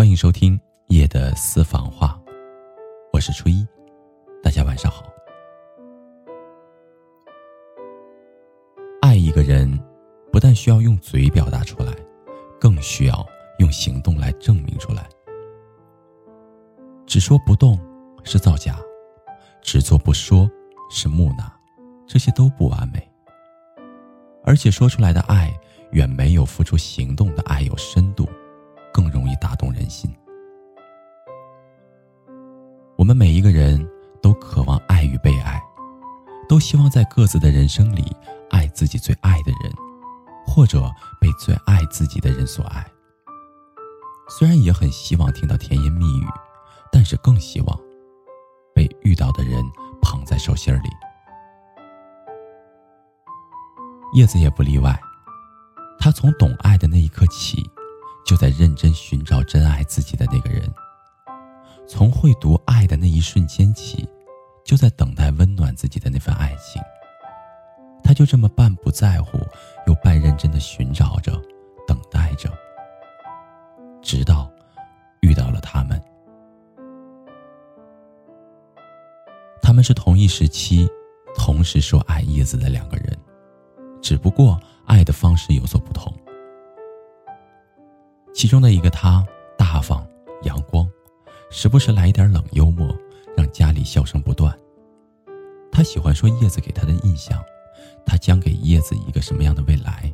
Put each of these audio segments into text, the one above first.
欢迎收听夜的私房话，我是初一，大家晚上好。爱一个人，不但需要用嘴表达出来，更需要用行动来证明出来。只说不动是造假，只做不说是木讷，这些都不完美。而且说出来的爱，远没有付出行动的爱有深都希望在各自的人生里爱自己最爱的人，或者被最爱自己的人所爱。虽然也很希望听到甜言蜜语，但是更希望被遇到的人捧在手心里。叶子也不例外，他从懂爱的那一刻起。就在认真寻找真爱自己的那个人，从会读爱的那一瞬间起，就在等待温暖自己的那份。就这么半不在乎，又半认真的寻找着，等待着，直到遇到了他们。他们是同一时期，同时说爱叶子的两个人，只不过爱的方式有所不同。其中的一个他大方阳光，时不时来一点冷幽默，让家里笑声不断。他喜欢说叶子给他的印象，他将给叶子一个什么样的未来？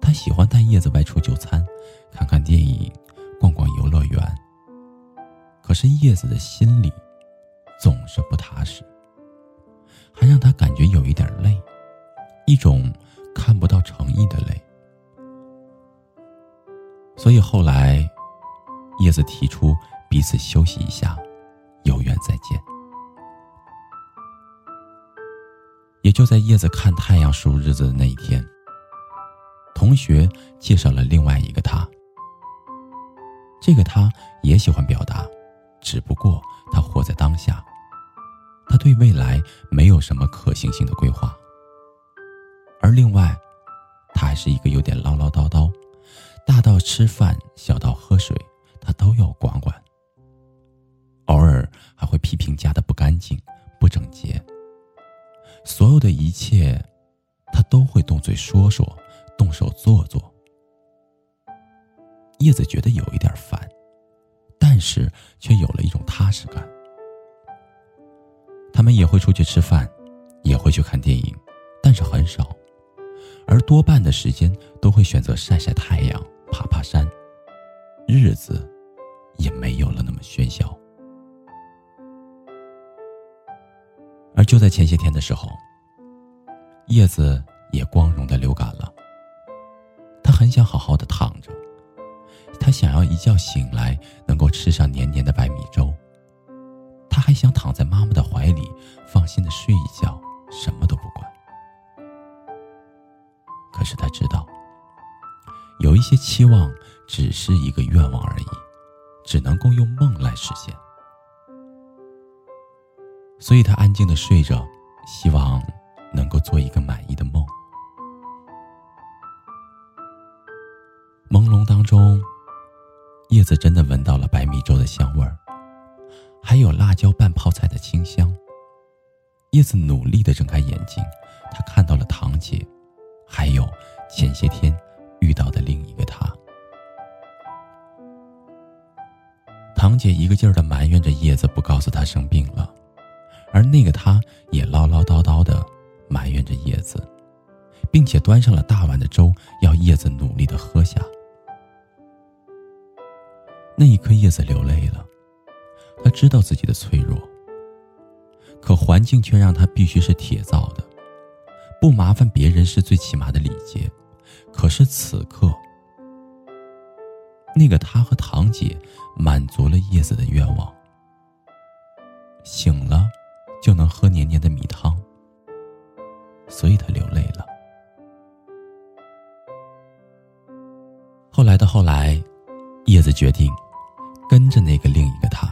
他喜欢带叶子外出就餐，看看电影，逛逛游乐园。可是叶子的心里总是不踏实，还让他感觉有一点累，一种看不到诚意的累。所以后来，叶子提出彼此休息一下，有缘再见。也就在叶子看太阳数日子的那一天，同学介绍了另外一个他。这个他也喜欢表达，只不过他活在当下，他对未来没有什么可行性的规划。而另外，他还是一个有点唠唠叨叨。大到吃饭，小到喝水，所有的一切，他都会动嘴说说，动手做做。叶子觉得有一点烦，但是却有了一种踏实感。他们也会出去吃饭，也会去看电影，但是很少。而多半的时间都会选择晒晒太阳、爬爬山，日子也没有了那么喧嚣。而就在前些天的时候，叶子也光荣的流感了。他很想好好的躺着，他想要一觉醒来能够吃上黏黏的白米粥，他还想躺在妈妈的怀里放心的睡一觉，什么都不管。可是他知道，有一些期望只是一个愿望而已，只能够用梦来实现。所以他安静的睡着，希望能够做一个满意的梦。朦胧当中，叶子真的闻到了白米粥的香味儿，还有辣椒拌泡菜的清香。叶子努力的睁开眼睛，他看到了堂姐。还有前些天遇到的另一个他，堂姐一个劲儿的埋怨着叶子不告诉她生病了，而那个他也唠唠叨叨的埋怨着叶子，并且端上了大碗的粥要叶子努力的喝下。那一刻，叶子流泪了，他知道自己的脆弱，可环境却让他必须是铁造的。不麻烦别人是最起码的礼节，可是此刻，那个他和堂姐满足了叶子的愿望，醒了就能喝黏黏的米汤，所以他流泪了。后来的后来，叶子决定跟着那个另一个他，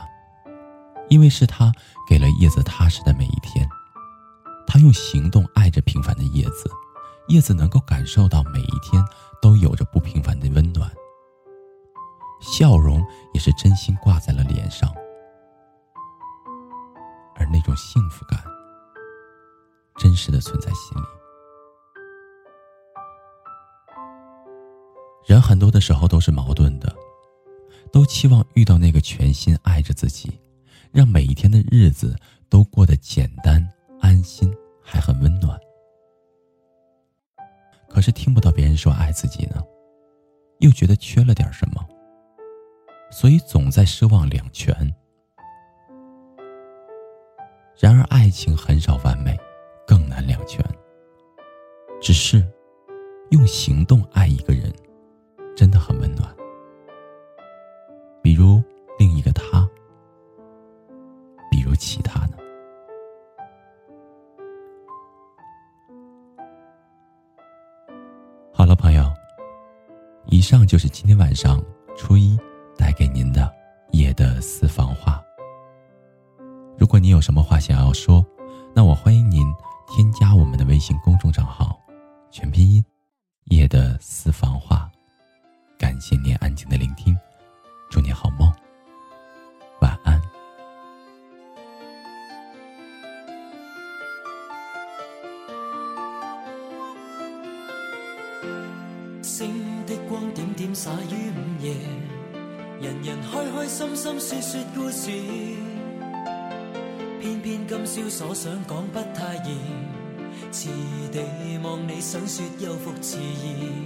因为是他给了叶子踏实的每一天。他用行动爱着平凡的叶子，叶子能够感受到每一天都有着不平凡的温暖。笑容也是真心挂在了脸上，而那种幸福感，实的存在心里。人很多的时候都是矛盾的，都期望遇到那个全心爱着自己，让每一天的日子都过得简单、安心，还很温暖。可是听不到别人说爱自己呢，又觉得缺了点什么，所以总在奢望两全。然而爱情很少完美，更难两全。只是用行动爱一个人。真的很温暖。比如另一个他，比如其他呢？好了，朋友，以上就是今天晚上初一带给您的夜的私房话。如果你有什么话想要说，那我欢迎您添加我们的微信公众账号，全拼音“夜的私房话”。感谢您安静的聆听，祝你好梦，晚安。星的光点点洒于午夜，人人开开心心说说故事，偏偏今宵所想讲不太易，迟地望你想说又复迟疑。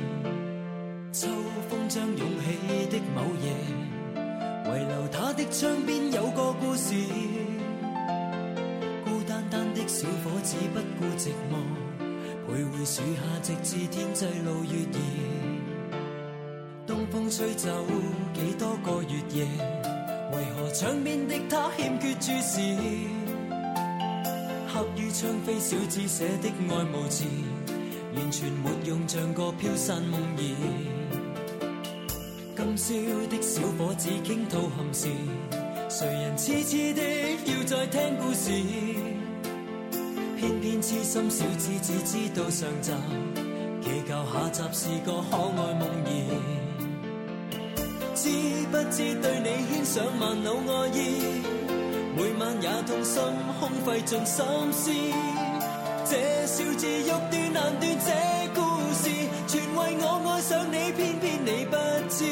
秋风将涌起的某夜，遗留他的窗边有个故事。孤单单的小伙子不顾寂寞，徘徊树下直至天际露月儿。东风吹走几多个月夜，为何窗边的他欠缺注视？刻于窗扉小字写的爱慕字，完全没用，像个飘散梦儿。今宵的小伙子倾吐憾事，谁人痴痴的要再听故事？偏偏痴心小子只知道上集，祈求下集是个可爱梦儿。知不知对你牵上万缕爱意，每晚也痛心空费尽心思。这笑字欲断难断，这故事全为我爱上你，偏偏你不知。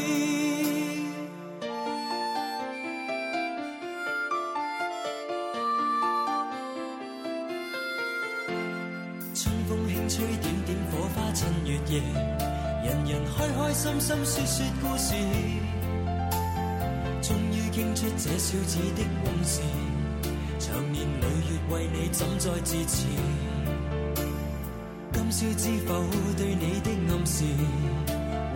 春风轻吹，点点火花衬月夜，人人开开心心说说故事，终于倾出这小子的往事，长年累月为你怎再自持？今宵知否对你的暗示，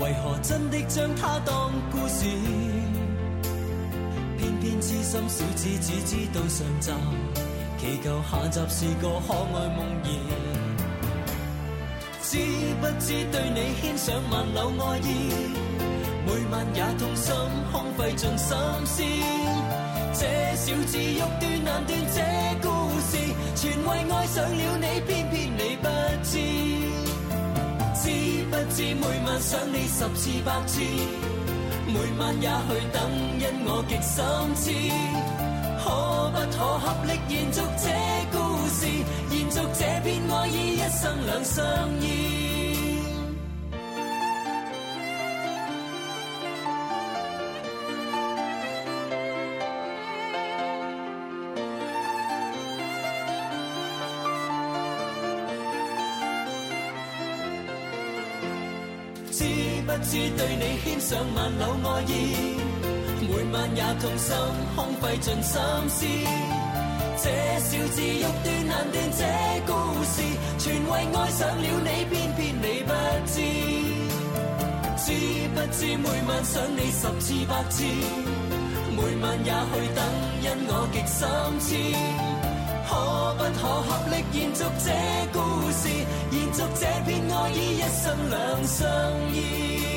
为何真的将它当故事？偏偏痴心小子只知道上集，祈求下集是个可爱梦儿。知不知对你牵上万缕爱意，每晚也痛心空费尽心思。这小字欲断难断，这故事全为爱上了你，偏偏你不知。知不知每晚想你十次百次，每晚也去等，因我极心痴。可不可合力延续这故事，延续这片爱意，一生两相依。知不知对你牵上万缕爱意，每晚也痛心空费尽心思。这小字欲断难断，这故事全为爱上了你，偏偏你不知。知不知每晚想你十次百次，每晚也去等，因我极心痴。可不可合力延续这故事？延续这片爱意，一生两相依。